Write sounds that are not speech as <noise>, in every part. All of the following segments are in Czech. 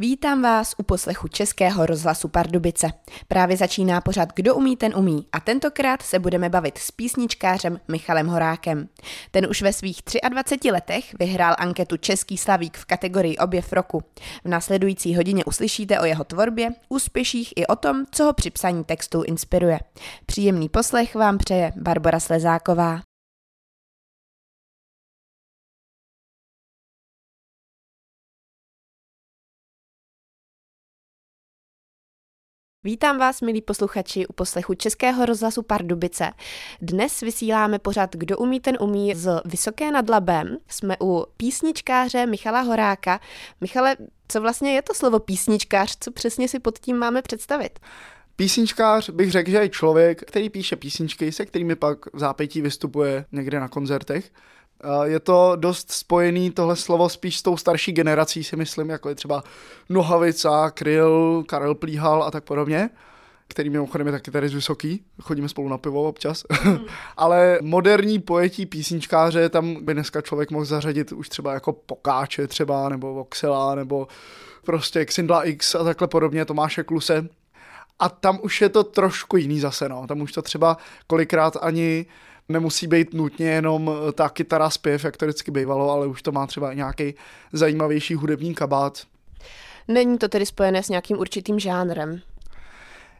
Vítám vás u poslechu Českého rozhlasu Pardubice. Právě začíná pořad Kdo umí, ten umí a tentokrát se budeme bavit s písničkářem Michalem Horákem. Ten už ve svých 23 letech vyhrál anketu Český slavík v kategorii Objev roku. V následující hodině uslyšíte o jeho tvorbě, úspěších i o tom, co ho při psaní textů inspiruje. Příjemný poslech vám přeje Barbara Slezáková. Vítám vás, milí posluchači, u poslechu Českého rozhlasu Pardubice. Dnes vysíláme pořad Kdo umí, ten umí z Vysoké nad Labem. Jsme u písničkáře Michala Horáka. Michale, co vlastně je to slovo písničkář? Co přesně si pod tím máme představit? Písničkář bych řekl, že je člověk, který píše písničky, se kterými pak v zápětí vystupuje někde na koncertech. Je to dost spojený tohle slovo spíš s tou starší generací, si myslím, jako je třeba Nohavica, Kryl, Karel Plíhal a tak podobně který mimochodem je taky tady z Vysoký, chodíme spolu na pivo občas, mm. <laughs> ale moderní pojetí písničkáře, tam by dneska člověk mohl zařadit už třeba jako Pokáče třeba, nebo Voxela, nebo prostě Xindla X a takhle podobně, Tomáše Kluse. A tam už je to trošku jiný zase, no. Tam už to třeba kolikrát ani nemusí být nutně jenom eh, ta kytara zpěv, jak to vždycky bývalo, ale už to má třeba nějaký zajímavější hudební kabát. Není to tedy spojené s nějakým určitým žánrem?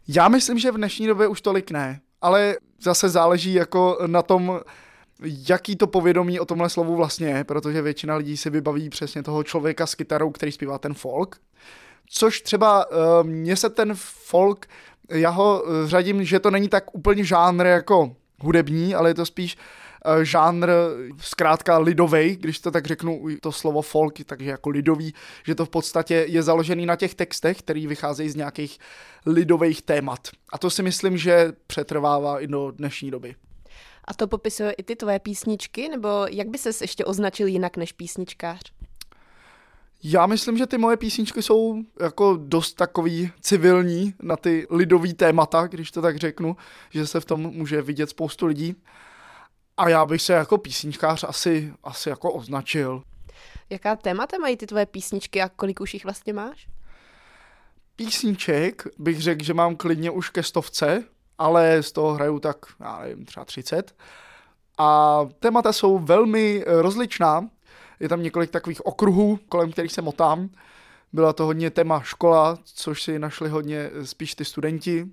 Já myslím, že v dnešní době už tolik ne, ale zase záleží jako na tom, jaký to povědomí o tomhle slovu vlastně je, protože většina lidí si vybaví přesně toho člověka s kytarou, který zpívá ten folk. Což třeba uh, mně se ten folk, já ho uh, řadím, že to není tak úplně žánr jako hudební, ale je to spíš uh, žánr zkrátka lidovej, když to tak řeknu, to slovo folk, takže jako lidový, že to v podstatě je založený na těch textech, který vycházejí z nějakých lidových témat. A to si myslím, že přetrvává i do dnešní doby. A to popisuje i ty tvoje písničky, nebo jak by ses ještě označil jinak než písničkář? Já myslím, že ty moje písničky jsou jako dost takový civilní na ty lidový témata, když to tak řeknu, že se v tom může vidět spoustu lidí. A já bych se jako písničkář asi, asi jako označil. Jaká témata mají ty tvoje písničky a kolik už jich vlastně máš? Písniček bych řekl, že mám klidně už ke stovce, ale z toho hraju tak, já nevím, třeba 30. A témata jsou velmi rozličná, je tam několik takových okruhů, kolem kterých se motám. Byla to hodně téma škola, což si našli hodně spíš ty studenti,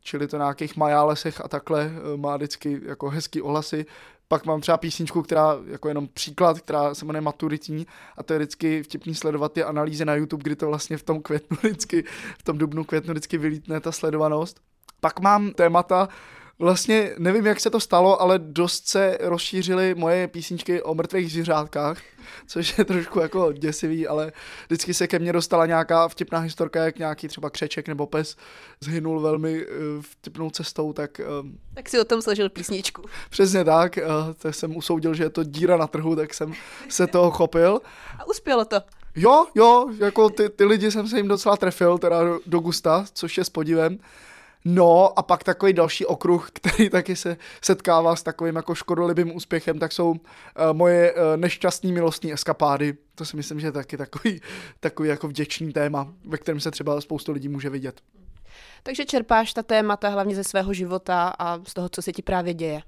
čili to na nějakých majálesech a takhle eh, má vždycky jako hezký ohlasy. Pak mám třeba písničku, která jako jenom příklad, která se jmenuje Maturitní a to je vždycky vtipný sledovat ty analýzy na YouTube, kdy to vlastně v tom květnu vždycky, v tom dubnu květnu vždycky vylítne ta sledovanost. Pak mám témata, Vlastně nevím, jak se to stalo, ale dost se rozšířily moje písničky o mrtvých zvířátkách, <laughs> což je trošku jako děsivý, ale vždycky se ke mně dostala nějaká vtipná historka, jak nějaký třeba křeček nebo pes zhynul velmi uh, vtipnou cestou, tak... Uh, tak si o tom složil písničku. <laughs> Přesně tak, uh, tak jsem usoudil, že je to díra na trhu, tak jsem se toho chopil. A uspělo to. Jo, jo, jako ty, ty lidi jsem se jim docela trefil, teda do, do gusta, což je s podívem. No a pak takový další okruh, <laughs> který taky se setkává s takovým jako škodolibým úspěchem, tak jsou uh, moje uh, nešťastní milostní eskapády. To si myslím, že je taky takový, <laughs> takový jako vděčný téma, ve kterém se třeba spoustu lidí může vidět. Takže čerpáš ta témata hlavně ze svého života a z toho, co se ti právě děje.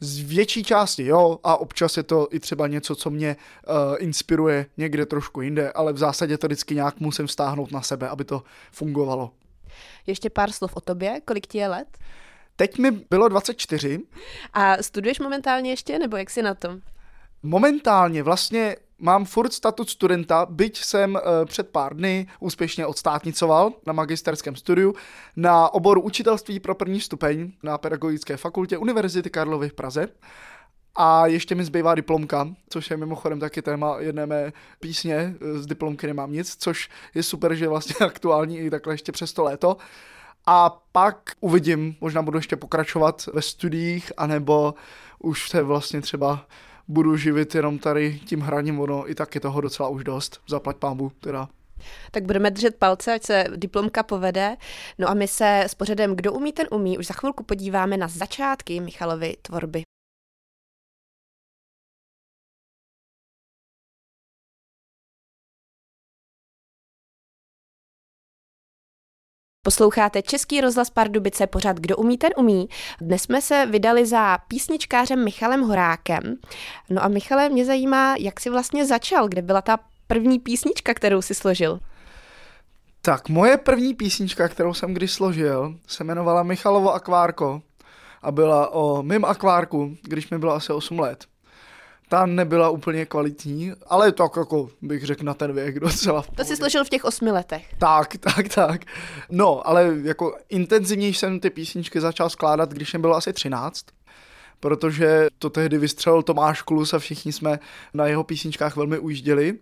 Z větší části, jo, a občas je to i třeba něco, co mě uh, inspiruje někde trošku jinde, ale v zásadě to vždycky nějak musím vztáhnout na sebe, aby to fungovalo. Ještě pár slov o tobě. Kolik ti je let? Teď mi bylo 24. A studuješ momentálně ještě, nebo jak jsi na tom? Momentálně vlastně mám furt statut studenta, byť jsem e, před pár dny úspěšně odstátnicoval na magisterském studiu na oboru učitelství pro první stupeň na Pedagogické fakultě Univerzity Karlovy v Praze. A ještě mi zbývá diplomka, což je mimochodem taky téma jedné mé písně, z diplomky nemám nic, což je super, že je vlastně <laughs> aktuální i takhle ještě přes to léto. A pak uvidím, možná budu ještě pokračovat ve studiích, anebo už se vlastně třeba budu živit jenom tady tím hraním, ono i tak je toho docela už dost, zaplať pámbu teda. Tak budeme držet palce, ať se diplomka povede. No a my se s pořadem Kdo umí, ten umí už za chvilku podíváme na začátky Michalovy tvorby. Posloucháte Český rozhlas Pardubice, pořád Kdo umí, ten umí. Dnes jsme se vydali za písničkářem Michalem Horákem. No a Michale, mě zajímá, jak jsi vlastně začal, kde byla ta první písnička, kterou si složil? Tak, moje první písnička, kterou jsem kdy složil, se jmenovala Michalovo akvárko a byla o mým akvárku, když mi bylo asi 8 let ta nebyla úplně kvalitní, ale tak jako bych řekl na ten věk docela. To jsi složil v těch osmi letech. Tak, tak, tak. No, ale jako intenzivněji jsem ty písničky začal skládat, když jsem byl asi 13 protože to tehdy vystřelil Tomáš Klus a všichni jsme na jeho písničkách velmi ujížděli.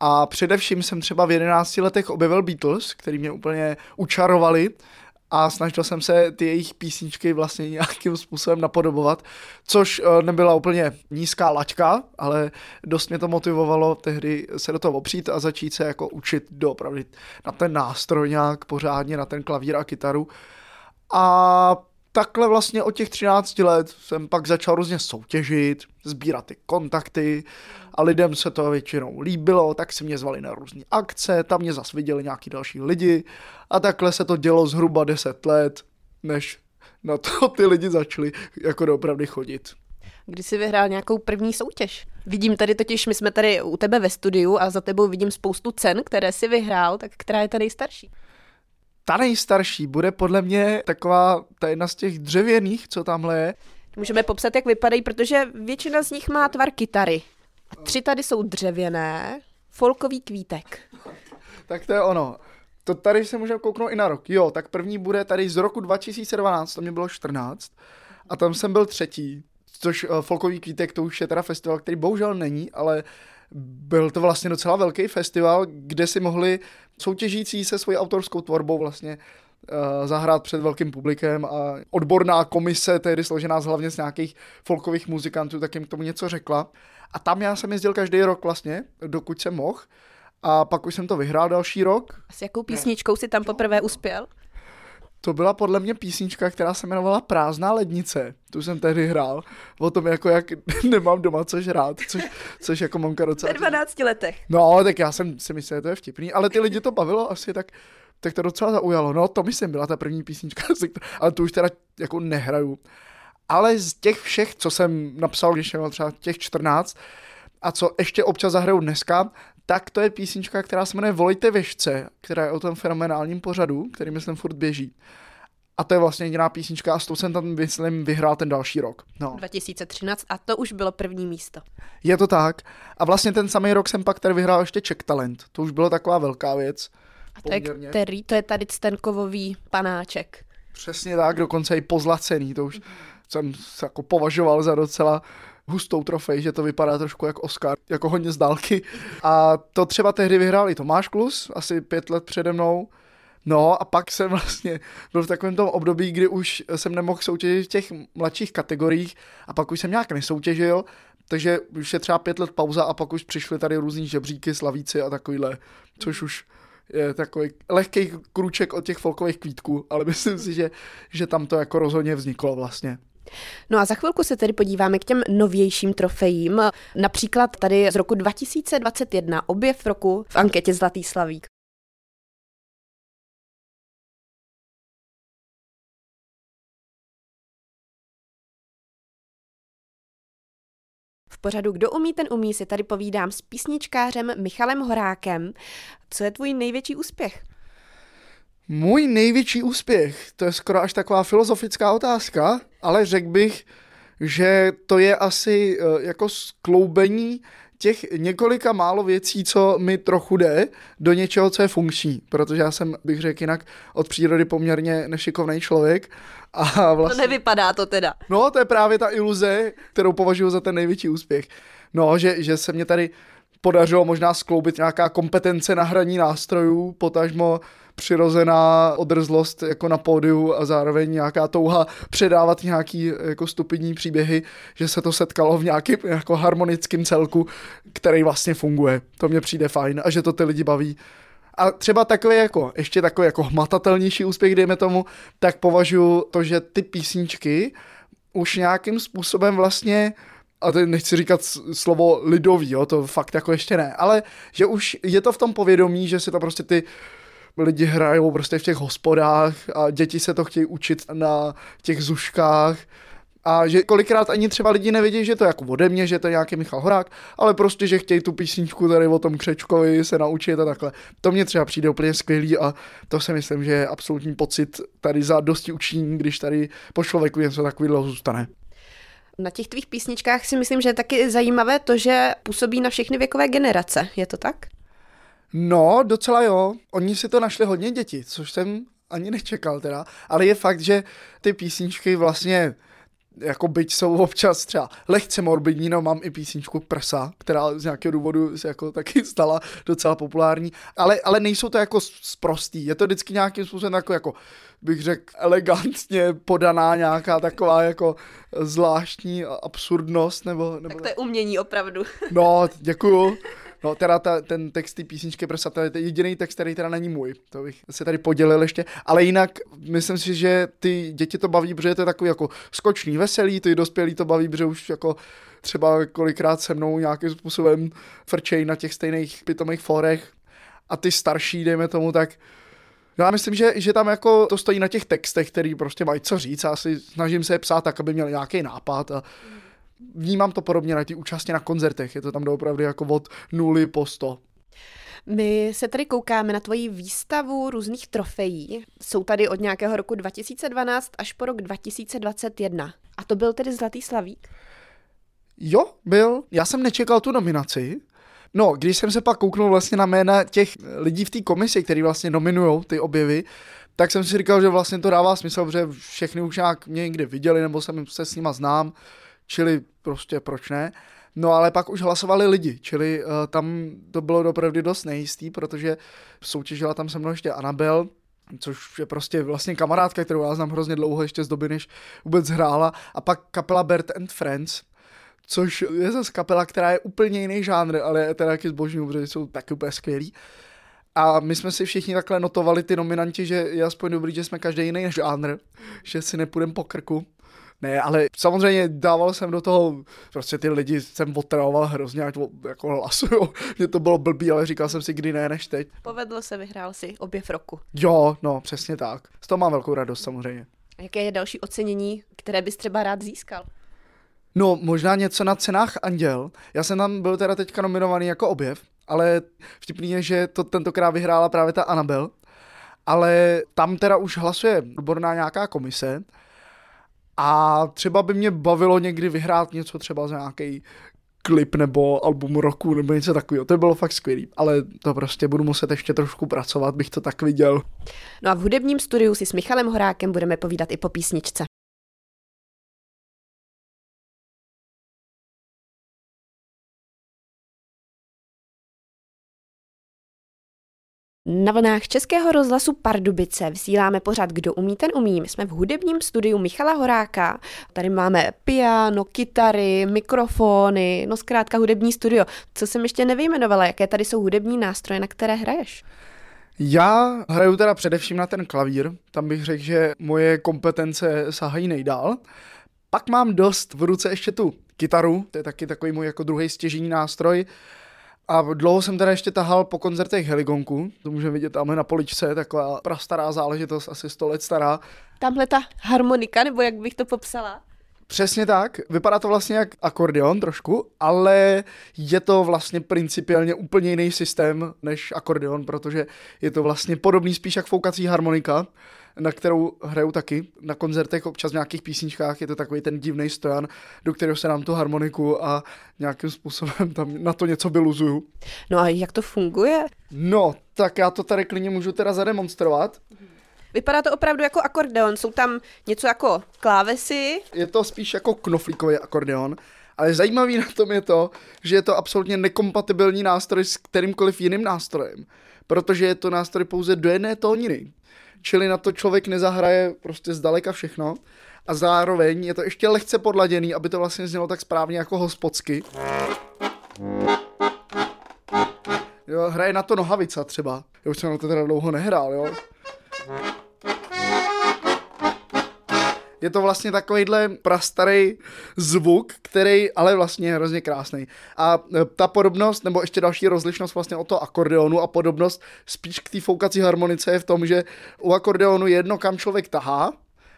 A především jsem třeba v 11 letech objevil Beatles, který mě úplně učarovali a snažil jsem se ty jejich písničky vlastně nějakým způsobem napodobovat, což eh, nebyla úplně nízká laťka, ale dost mě to motivovalo tehdy se do toho opřít a začít se jako učit doopravdy na ten nástroj nějak pořádně, na ten klavír a kytaru. A takhle vlastně od těch 13 let jsem pak začal různě soutěžit, sbírat ty kontakty a lidem se to většinou líbilo, tak si mě zvali na různé akce, tam mě zase viděli nějaký další lidi a takhle se to dělo zhruba 10 let, než na to <laughs> ty lidi začali jako doopravdy chodit. Kdy jsi vyhrál nějakou první soutěž? Vidím tady totiž, my jsme tady u tebe ve studiu a za tebou vidím spoustu cen, které si vyhrál, tak která je ta nejstarší? Ta nejstarší bude podle mě taková, ta jedna z těch dřevěných, co tamhle je. Můžeme popsat, jak vypadají, protože většina z nich má tvar kytary. A tři tady jsou dřevěné, folkový kvítek. <laughs> tak to je ono. To tady se můžeme kouknout i na rok. Jo, tak první bude tady z roku 2012, to mě bylo 14, a tam jsem byl třetí, což uh, Folkový kvítek, to už je teda festival, který bohužel není, ale byl to vlastně docela velký festival, kde si mohli soutěžící se svojí autorskou tvorbou vlastně uh, zahrát před velkým publikem a odborná komise, tehdy složená z hlavně z nějakých folkových muzikantů, tak jim k tomu něco řekla. A tam já jsem jezdil každý rok vlastně, dokud jsem mohl. A pak už jsem to vyhrál další rok. A s jakou písničkou si tam poprvé uspěl? To byla podle mě písnička, která se jmenovala Prázdná lednice. Tu jsem tehdy hrál. O tom, jako jak <laughs> nemám doma co žrát, což, což jako mamka docela... Ve 12 letech. No, tak já jsem si myslel, že to je vtipný, ale ty lidi to bavilo asi, tak, tak to docela zaujalo. No, to myslím byla ta první písnička, <laughs> ale tu už teda jako nehraju. Ale z těch všech, co jsem napsal, když jsem měl třeba těch 14, a co ještě občas zahraju dneska, tak to je písnička, která se jmenuje Volejte věžce, která je o tom fenomenálním pořadu, který myslím furt běží. A to je vlastně jediná písnička a s tou jsem tam, myslím, vyhrál ten další rok. No. 2013 a to už bylo první místo. Je to tak. A vlastně ten samý rok jsem pak tady vyhrál ještě Czech Talent. To už bylo taková velká věc. A to je, který, to je tady ten kovový panáček. Přesně tak, dokonce i pozlacený. To už jsem se jako považoval za docela hustou trofej, že to vypadá trošku jako Oscar, jako hodně z dálky. A to třeba tehdy vyhrál i Tomáš Klus, asi pět let přede mnou. No a pak jsem vlastně byl v takovém tom období, kdy už jsem nemohl soutěžit v těch mladších kategoriích a pak už jsem nějak nesoutěžil, takže už je třeba pět let pauza a pak už přišly tady různý žebříky, slavíci a takovýhle, což už je takový lehký kruček od těch folkových kvítků, ale myslím si, že, že tam to jako rozhodně vzniklo vlastně. No a za chvilku se tedy podíváme k těm novějším trofejím. Například tady z roku 2021 objev roku v anketě Zlatý slavík. V pořadu Kdo umí, ten umí si tady povídám s písničkářem Michalem Horákem. Co je tvůj největší úspěch? Můj největší úspěch, to je skoro až taková filozofická otázka, ale řekl bych, že to je asi uh, jako skloubení těch několika málo věcí, co mi trochu jde, do něčeho, co je funkční, protože já jsem, bych řekl jinak, od přírody poměrně nešikovný člověk. A vlastně... To nevypadá to teda. No, to je právě ta iluze, kterou považuji za ten největší úspěch. No, že, že se mě tady podařilo možná skloubit nějaká kompetence na hraní nástrojů, potažmo přirozená odrzlost jako na pódiu a zároveň nějaká touha předávat nějaký jako stupidní příběhy, že se to setkalo v nějakém jako harmonickém celku, který vlastně funguje. To mně přijde fajn a že to ty lidi baví. A třeba takový jako, ještě takový jako hmatatelnější úspěch, dejme tomu, tak považuji to, že ty písničky už nějakým způsobem vlastně a teď nechci říkat slovo lidový, jo, to fakt jako ještě ne, ale že už je to v tom povědomí, že si to prostě ty lidi hrajou prostě v těch hospodách a děti se to chtějí učit na těch zuškách a že kolikrát ani třeba lidi nevědí, že to je jako ode mě, že to je nějaký Michal Horák, ale prostě, že chtějí tu písničku tady o tom Křečkovi se naučit a takhle. To mně třeba přijde úplně skvělý a to si myslím, že je absolutní pocit tady za dosti učiní, když tady po člověku něco takového zůstane. Na těch tvých písničkách si myslím, že je taky zajímavé to, že působí na všechny věkové generace. Je to tak? No, docela jo. Oni si to našli hodně děti, což jsem ani nečekal teda, ale je fakt, že ty písničky vlastně jako byť jsou občas třeba lehce morbidní, no mám i písničku Prsa, která z nějakého důvodu se jako taky stala docela populární, ale, ale nejsou to jako sprostý, je to vždycky nějakým způsobem jako, jako bych řekl, elegantně podaná nějaká taková jako zvláštní absurdnost, nebo... nebo tak to je umění opravdu. No, děkuju. No teda ta, ten text té písničky to je jediný text, který teda není můj, to bych se tady podělil ještě, ale jinak myslím si, že ty děti to baví, protože to je takový jako skočný, veselý, ty dospělí to baví, protože už jako třeba kolikrát se mnou nějakým způsobem frčej na těch stejných pitomých forech a ty starší, dejme tomu, tak já myslím, že, že tam jako to stojí na těch textech, který prostě mají co říct. A asi snažím se je psát tak, aby měl nějaký nápad a vnímám to podobně na ty účastně na koncertech, je to tam opravdu jako od nuly po sto. My se tady koukáme na tvoji výstavu různých trofejí. Jsou tady od nějakého roku 2012 až po rok 2021. A to byl tedy Zlatý slavík? Jo, byl. Já jsem nečekal tu nominaci. No, když jsem se pak kouknul vlastně na jména těch lidí v té komisi, kteří vlastně nominují ty objevy, tak jsem si říkal, že vlastně to dává smysl, protože všechny už nějak mě někde viděli, nebo jsem se s nima znám čili prostě proč ne. No ale pak už hlasovali lidi, čili uh, tam to bylo opravdu dost nejistý, protože soutěžila tam se mnou ještě Anabel, což je prostě vlastně kamarádka, kterou já znám hrozně dlouho, ještě z doby, než vůbec hrála, a pak kapela Bert and Friends, což je zase kapela, která je úplně jiný žánr, ale je teda taky zbožňuju, protože jsou taky úplně skvělí. A my jsme si všichni takhle notovali ty nominanti, že je aspoň dobrý, že jsme každý jiný žánr, že si nepůjdeme po krku. Ne, ale samozřejmě dával jsem do toho, prostě ty lidi jsem otravoval hrozně, ať jako hlasuju. <laughs> Mně to bylo blbý, ale říkal jsem si, kdy ne, než teď. Povedlo se, vyhrál si objev roku. Jo, no, přesně tak. Z toho mám velkou radost samozřejmě. A jaké je další ocenění, které bys třeba rád získal? No, možná něco na cenách Anděl. Já jsem tam byl teda teďka nominovaný jako objev, ale vtipný je, že to tentokrát vyhrála právě ta Anabel. Ale tam teda už hlasuje odborná nějaká komise, a třeba by mě bavilo někdy vyhrát něco třeba za nějaký klip nebo album roku nebo něco takového. To by bylo fakt skvělý, ale to prostě budu muset ještě trošku pracovat, bych to tak viděl. No a v hudebním studiu si s Michalem Horákem budeme povídat i po písničce. Na vlnách Českého rozhlasu Pardubice vysíláme pořád Kdo umí, ten umí. My jsme v hudebním studiu Michala Horáka. Tady máme piano, kytary, mikrofony, no zkrátka hudební studio. Co jsem ještě nevyjmenovala, jaké tady jsou hudební nástroje, na které hraješ? Já hraju teda především na ten klavír, tam bych řekl, že moje kompetence sahají nejdál. Pak mám dost v ruce ještě tu kytaru, to je taky takový můj jako druhý stěžení nástroj. A dlouho jsem teda ještě tahal po koncertech Heligonku, to můžeme vidět tam na poličce, taková prastará záležitost, asi 100 let stará. Tamhle ta harmonika, nebo jak bych to popsala? Přesně tak, vypadá to vlastně jak akordeon trošku, ale je to vlastně principiálně úplně jiný systém než akordeon, protože je to vlastně podobný spíš jak foukací harmonika, na kterou hraju taky na koncertech, občas v nějakých písničkách, je to takový ten divný stojan, do kterého se dám tu harmoniku a nějakým způsobem tam na to něco vyluzuju. No a jak to funguje? No, tak já to tady klidně můžu teda zademonstrovat. Vypadá to opravdu jako akordeon, jsou tam něco jako klávesy. Je to spíš jako knoflíkový akordeon, ale zajímavý na tom je to, že je to absolutně nekompatibilní nástroj s kterýmkoliv jiným nástrojem, protože je to nástroj pouze do jedné tóniny čili na to člověk nezahraje prostě zdaleka všechno a zároveň je to ještě lehce podladěný, aby to vlastně znělo tak správně jako hospodsky. Jo, hraje na to nohavica třeba. Já už jsem na to teda dlouho nehrál, jo. Je to vlastně takovýhle prastarý zvuk, který ale vlastně je hrozně krásný. A e, ta podobnost, nebo ještě další rozlišnost vlastně od toho akordeonu a podobnost spíš k té foukací harmonice je v tom, že u akordeonu je jedno, kam člověk tahá,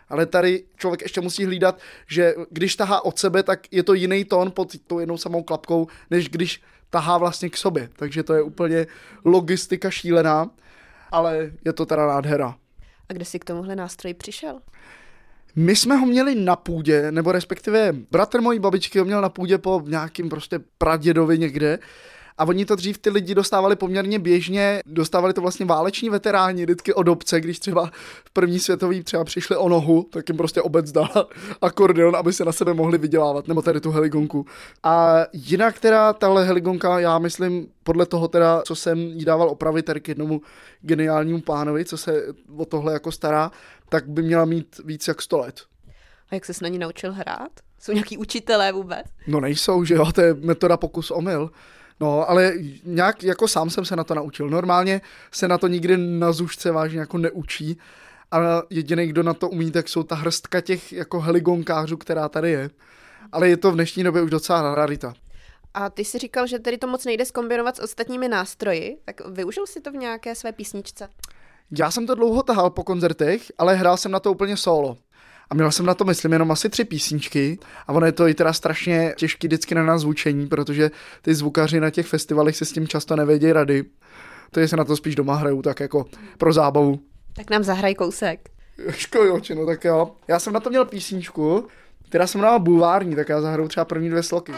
ale tady člověk ještě musí hlídat, že když tahá od sebe, tak je to jiný tón pod tou jednou samou klapkou, než když tahá vlastně k sobě. Takže to je úplně logistika šílená, ale je to teda nádhera. A kde jsi k tomuhle nástroji přišel? My jsme ho měli na půdě, nebo respektive bratr mojí babičky ho měl na půdě po nějakým prostě pradědovi někde a oni to dřív ty lidi dostávali poměrně běžně, dostávali to vlastně váleční veteráni vždycky od obce, když třeba v první světový třeba přišli o nohu, tak jim prostě obec dala <laughs> akordeon, aby se na sebe mohli vydělávat, nebo tady tu heligonku. A jinak teda tahle heligonka, já myslím, podle toho teda, co jsem jí dával opravit tady k jednomu geniálnímu pánovi, co se o tohle jako stará, tak by měla mít víc jak 100 let. A jak ses na ní naučil hrát? Jsou nějaký učitelé vůbec? No nejsou, že jo, to je metoda pokus omyl. No, ale nějak jako sám jsem se na to naučil. Normálně se na to nikdy na zušce vážně jako neučí. A jediný, kdo na to umí, tak jsou ta hrstka těch jako heligonkářů, která tady je. Ale je to v dnešní době už docela rarita. A ty jsi říkal, že tedy to moc nejde skombinovat s ostatními nástroji, tak využil si to v nějaké své písničce? Já jsem to dlouho tahal po koncertech, ale hrál jsem na to úplně solo. A měl jsem na to, myslím, jenom asi tři písničky a ono je to i teda strašně těžký vždycky na nás zvučení, protože ty zvukaři na těch festivalech se s tím často nevědí rady. Takže se na to spíš doma hrajou tak jako pro zábavu. Tak nám zahraj kousek. Škojoči, no tak jo. Já jsem na to měl písničku, která se jmenovala Bulvární, tak já zahraju třeba první dvě sloky.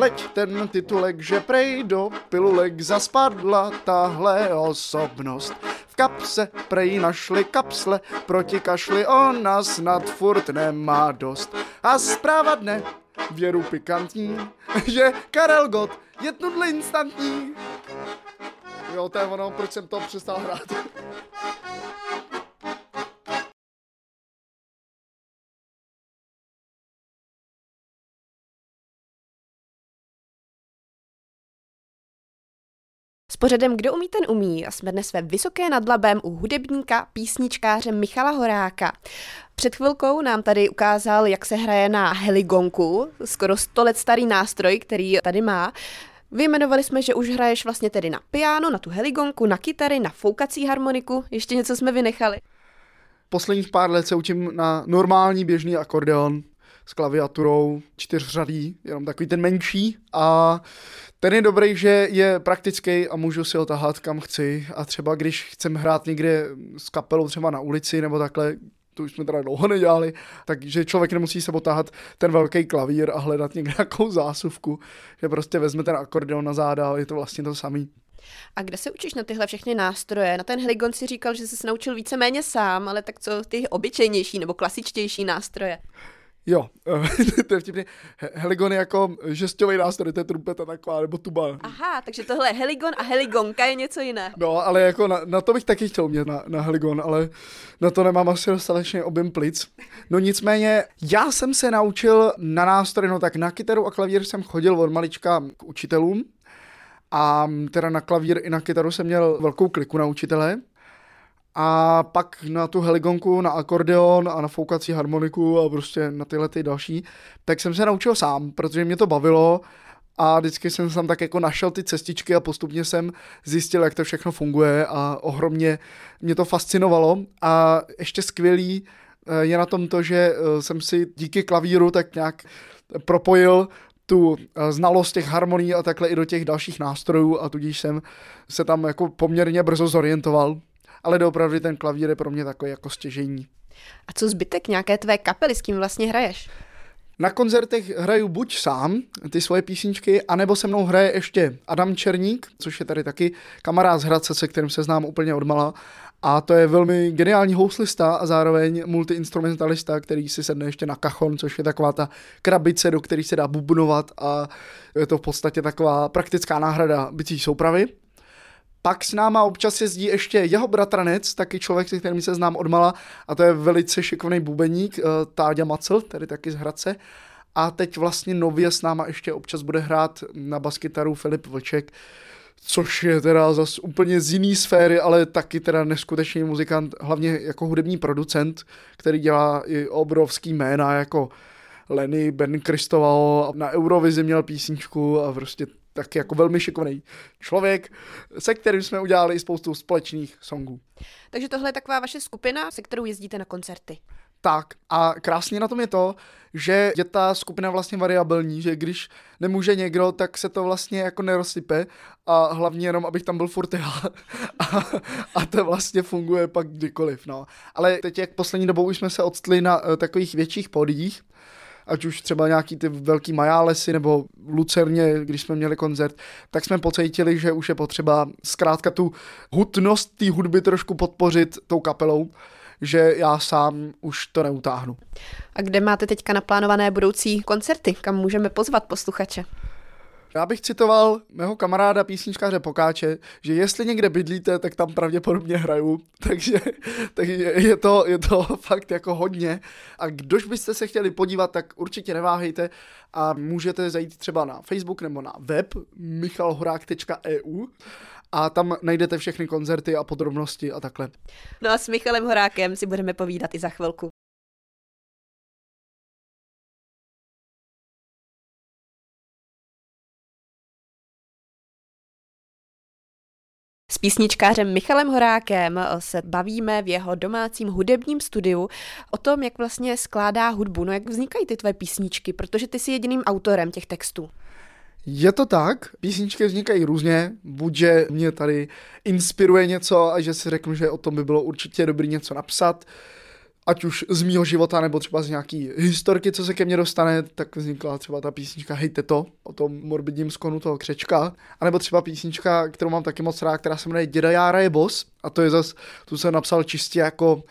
Hleď ten titulek, že prej do pilulek zaspadla tahle osobnost. V kapse prej našli kapsle, proti kašli ona snad furt nemá dost. A zpráva dne, věru pikantní, <laughs> že Karel Gott je tudle instantní. Jo, to je ono, proč jsem to přestal hrát. <laughs> pořadem Kdo umí, ten umí a jsme dnes ve Vysoké nad Labem u hudebníka, písničkáře Michala Horáka. Před chvilkou nám tady ukázal, jak se hraje na heligonku, skoro 100 let starý nástroj, který tady má. Vyjmenovali jsme, že už hraješ vlastně tedy na piano, na tu heligonku, na kytary, na foukací harmoniku. Ještě něco jsme vynechali. Posledních pár let se učím na normální běžný akordeon s klaviaturou čtyřřadý, jenom takový ten menší a ten je dobrý, že je praktický a můžu si ho tahat kam chci a třeba když chcem hrát někde s kapelou třeba na ulici nebo takhle, to už jsme teda dlouho nedělali, takže člověk nemusí se potáhat ten velký klavír a hledat někde <laughs> nějakou zásuvku, že prostě vezme ten akordeon na záda a je to vlastně to samý. A kde se učíš na tyhle všechny nástroje? Na ten heligon si říkal, že jsi se naučil víceméně sám, ale tak co ty obyčejnější nebo klasičtější nástroje? Jo, <laughs> to je vtipně. Heligon je jako žestový nástroj, to je trumpeta taková, nebo tuba. Aha, takže tohle je heligon a heligonka je něco jiné. No, ale jako na, na to bych taky chtěl mít na, na heligon, ale na to nemám asi dostatečně objem plic. No nicméně, já jsem se naučil na nástroj, no tak na kytaru a klavír jsem chodil od malička k učitelům, a teda na klavír i na kytaru jsem měl velkou kliku na učitele, a pak na tu heligonku, na akordeon a na foukací harmoniku a prostě na tyhle ty další, tak jsem se naučil sám, protože mě to bavilo a vždycky jsem tam tak jako našel ty cestičky a postupně jsem zjistil, jak to všechno funguje a ohromně mě to fascinovalo. A ještě skvělý eh, je na tom to, že eh, jsem si díky klavíru tak nějak propojil tu eh, znalost těch harmonií a takhle i do těch dalších nástrojů a tudíž jsem se tam jako poměrně brzo zorientoval ale doopravdy ten klavír je pro mě takový jako stěžení. A co zbytek nějaké tvé kapely, s kým vlastně hraješ? Na koncertech hraju buď sám ty svoje písničky, anebo se mnou hraje ještě Adam Černík, což je tady taky kamarád z Hradce, se kterým se znám úplně odmala. A to je velmi geniální houslista a zároveň multiinstrumentalista, který si sedne ještě na kachon, což je taková ta krabice, do které se dá bubnovat a je to v podstatě taková praktická náhrada bicí soupravy. Pak s náma občas jezdí ještě jeho bratranec, taky člověk, se kterým se znám odmala, a to je velice šikovný bubeník, uh, Táďa Macel, tedy taky z Hradce. A teď vlastně nově s náma ještě občas bude hrát na baskytaru Filip Vlček, což je teda zase úplně z jiný sféry, ale taky teda neskutečný muzikant, hlavně jako hudební producent, který dělá i obrovský jména jako Lenny, Ben Kristoval, na Eurovizi měl písničku a prostě taky jako velmi šikovný člověk, se kterým jsme udělali spoustu společných songů. Takže tohle je taková vaše skupina, se kterou jezdíte na koncerty. Tak a krásně na tom je to, že je ta skupina vlastně variabilní, že když nemůže někdo, tak se to vlastně jako nerozsype a hlavně jenom, abych tam byl furt já <laughs> a, a to vlastně funguje pak kdykoliv, no. Ale teď jak poslední dobou už jsme se odstli na uh, takových větších podích, ať už třeba nějaký ty velký majálesy nebo Lucerně, když jsme měli koncert, tak jsme pocítili, že už je potřeba zkrátka tu hutnost té hudby trošku podpořit tou kapelou že já sám už to neutáhnu. A kde máte teďka naplánované budoucí koncerty, kam můžeme pozvat posluchače? Já bych citoval mého kamaráda písničkáře Pokáče, že jestli někde bydlíte, tak tam pravděpodobně hraju, <laughs> takže, takže je, to, je to <laughs> fakt jako hodně. A kdož byste se chtěli podívat, tak určitě neváhejte a můžete zajít třeba na Facebook nebo na web michalhorák.eu a tam najdete všechny koncerty a podrobnosti a takhle. No a s Michalem Horákem si budeme povídat i za chvilku. Písničkářem Michalem Horákem se bavíme v jeho domácím hudebním studiu o tom, jak vlastně skládá hudbu, no jak vznikají ty tvoje písničky, protože ty jsi jediným autorem těch textů. Je to tak, písničky vznikají různě, buď že mě tady inspiruje něco a že si řeknu, že o tom by bylo určitě dobrý něco napsat, ať už z mýho života, nebo třeba z nějaký historky, co se ke mně dostane, tak vznikla třeba ta písnička Hejte to, o tom morbidním skonu toho křečka, a nebo třeba písnička, kterou mám taky moc rád, která se jmenuje Děda Jára je boss, a to je zas, tu jsem napsal čistě jako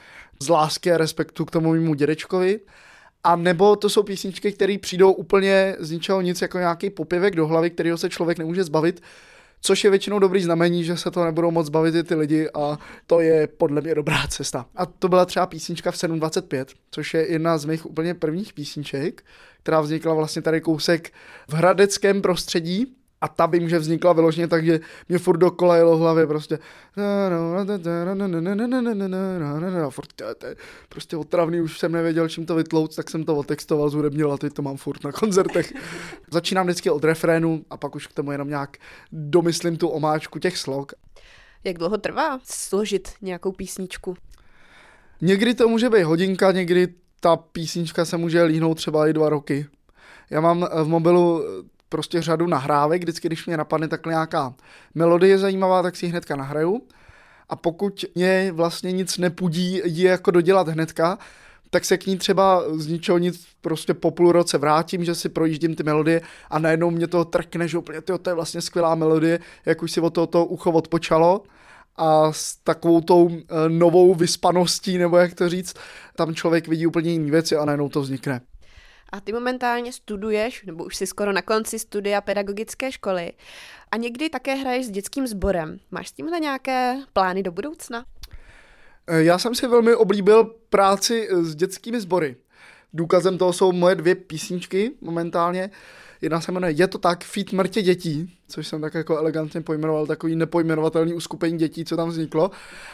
z lásky a respektu k tomu mému dědečkovi. A nebo to jsou písničky, které přijdou úplně z ničeho nic, jako nějaký popěvek do hlavy, kterého se člověk nemůže zbavit, což je většinou dobrý znamení, že se to nebudou moc bavit i ty lidi a to je podle mě dobrá cesta. A to byla třeba písnička v 725, což je jedna z mých úplně prvních písniček, která vznikla vlastně tady kousek v hradeckém prostředí, a ta by může vznikla vyloženě tak, že mě furt dokola jelo v hlavě prostě prostě otravný, už jsem nevěděl, čím to vytlouc, tak jsem to otextoval, zhudebnil a teď to mám furt na koncertech. <laughs> Začínám vždycky od refrénu a pak už k tomu jenom nějak domyslím tu omáčku těch slog. Jak dlouho trvá složit nějakou písničku? Někdy to může být hodinka, někdy ta písnička se může líhnout třeba i dva roky. Já mám v mobilu prostě řadu nahrávek, vždycky, když mě napadne takhle nějaká melodie zajímavá, tak si ji hnedka nahraju. A pokud mě vlastně nic nepudí ji jako dodělat hnedka, tak se k ní třeba z ničeho nic prostě po půl roce vrátím, že si projíždím ty melodie a najednou mě to trkne, že úplně tyjo, to je vlastně skvělá melodie, jak už si od tohoto ucho odpočalo a s takovou tou e, novou vyspaností, nebo jak to říct, tam člověk vidí úplně jiné věci a najednou to vznikne. A ty momentálně studuješ, nebo už jsi skoro na konci studia pedagogické školy a někdy také hraješ s dětským sborem. Máš s tímhle nějaké plány do budoucna? Eh, já jsem si velmi oblíbil práci eh, s dětskými sbory. Důkazem toho jsou moje dvě písničky momentálně. Jedna se jmenuje Je to tak, Feed mrtě dětí, což jsem tak jako elegantně pojmenoval, takový nepojmenovatelný uskupení dětí, co tam vzniklo.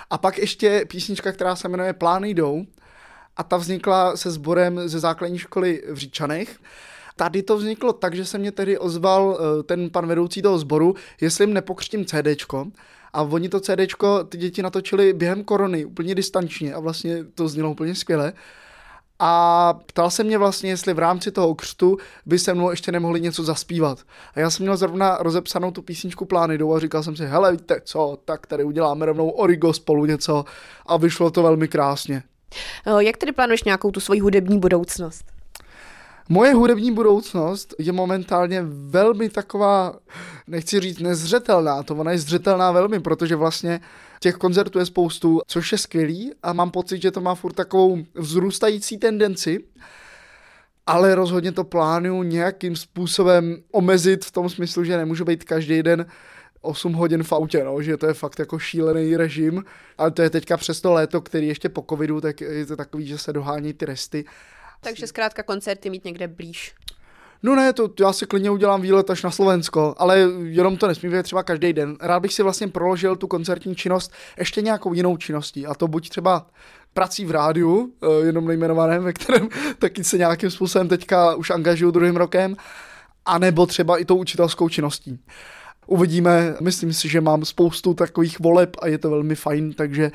A pak ještě písnička, která se jmenuje Plány jdou, a ta vznikla se sborem ze základní školy v Říčanech. Tady to vzniklo tak, že se mě tedy ozval eh, ten pan vedoucí toho sboru, jestli jim nepokřtím CDčko. A oni to CDčko, ty děti natočili během korony, úplně distančně a vlastně to znělo úplně skvěle. A ptal se mě vlastně, jestli v rámci toho křtu by se mnou ještě nemohli něco zaspívat. A já jsem měl zrovna rozepsanou tu písničku Plánidou a říkal jsem si, hele, víte co, tak tady uděláme rovnou origo spolu něco a vyšlo to velmi krásně. Eh, jak tedy plánuješ nějakou tu svoji hudební budoucnost? Moje hudební budoucnost je momentálně velmi taková, nechci říct nezřetelná, to ona je zřetelná velmi, protože vlastně těch koncertů je spoustu, což je skvělý a mám pocit, že to má furt takovou vzrůstající tendenci, ale rozhodně to plánuju nějakým způsobem omezit v tom smyslu, že nemůžu být každý den 8 hodin v autě, no, že to je fakt jako šílený režim, ale to je teďka přes to léto, který ještě po covidu, tak je to takový, že se dohání ty resty. Takže zkrátka koncerty mít někde blíž. No ne, to já si klidně udělám výlet až na Slovensko, ale jenom to nesmí být třeba každý den. Rád bych si vlastně proložil tu koncertní činnost ještě nějakou jinou činností, a to buď třeba prací v rádiu, eh, jenom nejmenovaném, ve kterém <laughs> taky se nějakým způsobem teďka už angažuju druhým rokem, anebo třeba i tou učitelskou činností. Uvidíme, myslím si, že mám spoustu takových voleb a je to velmi fajn, takže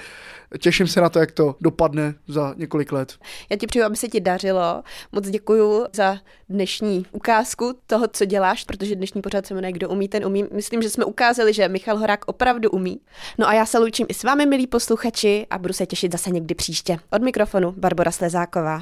těším se na to, jak to dopadne za několik let. Já ti přeju, aby se ti dařilo. Moc děkuji za dnešní ukázku toho, co děláš, protože dnešní pořád se jmenuje Kdo umí, ten umí. Myslím, že jsme ukázali, že Michal Horák opravdu umí. No a já se loučím i s vámi, milí posluchači, a budu se těšit zase někdy příště. Od mikrofonu Barbara Slezáková.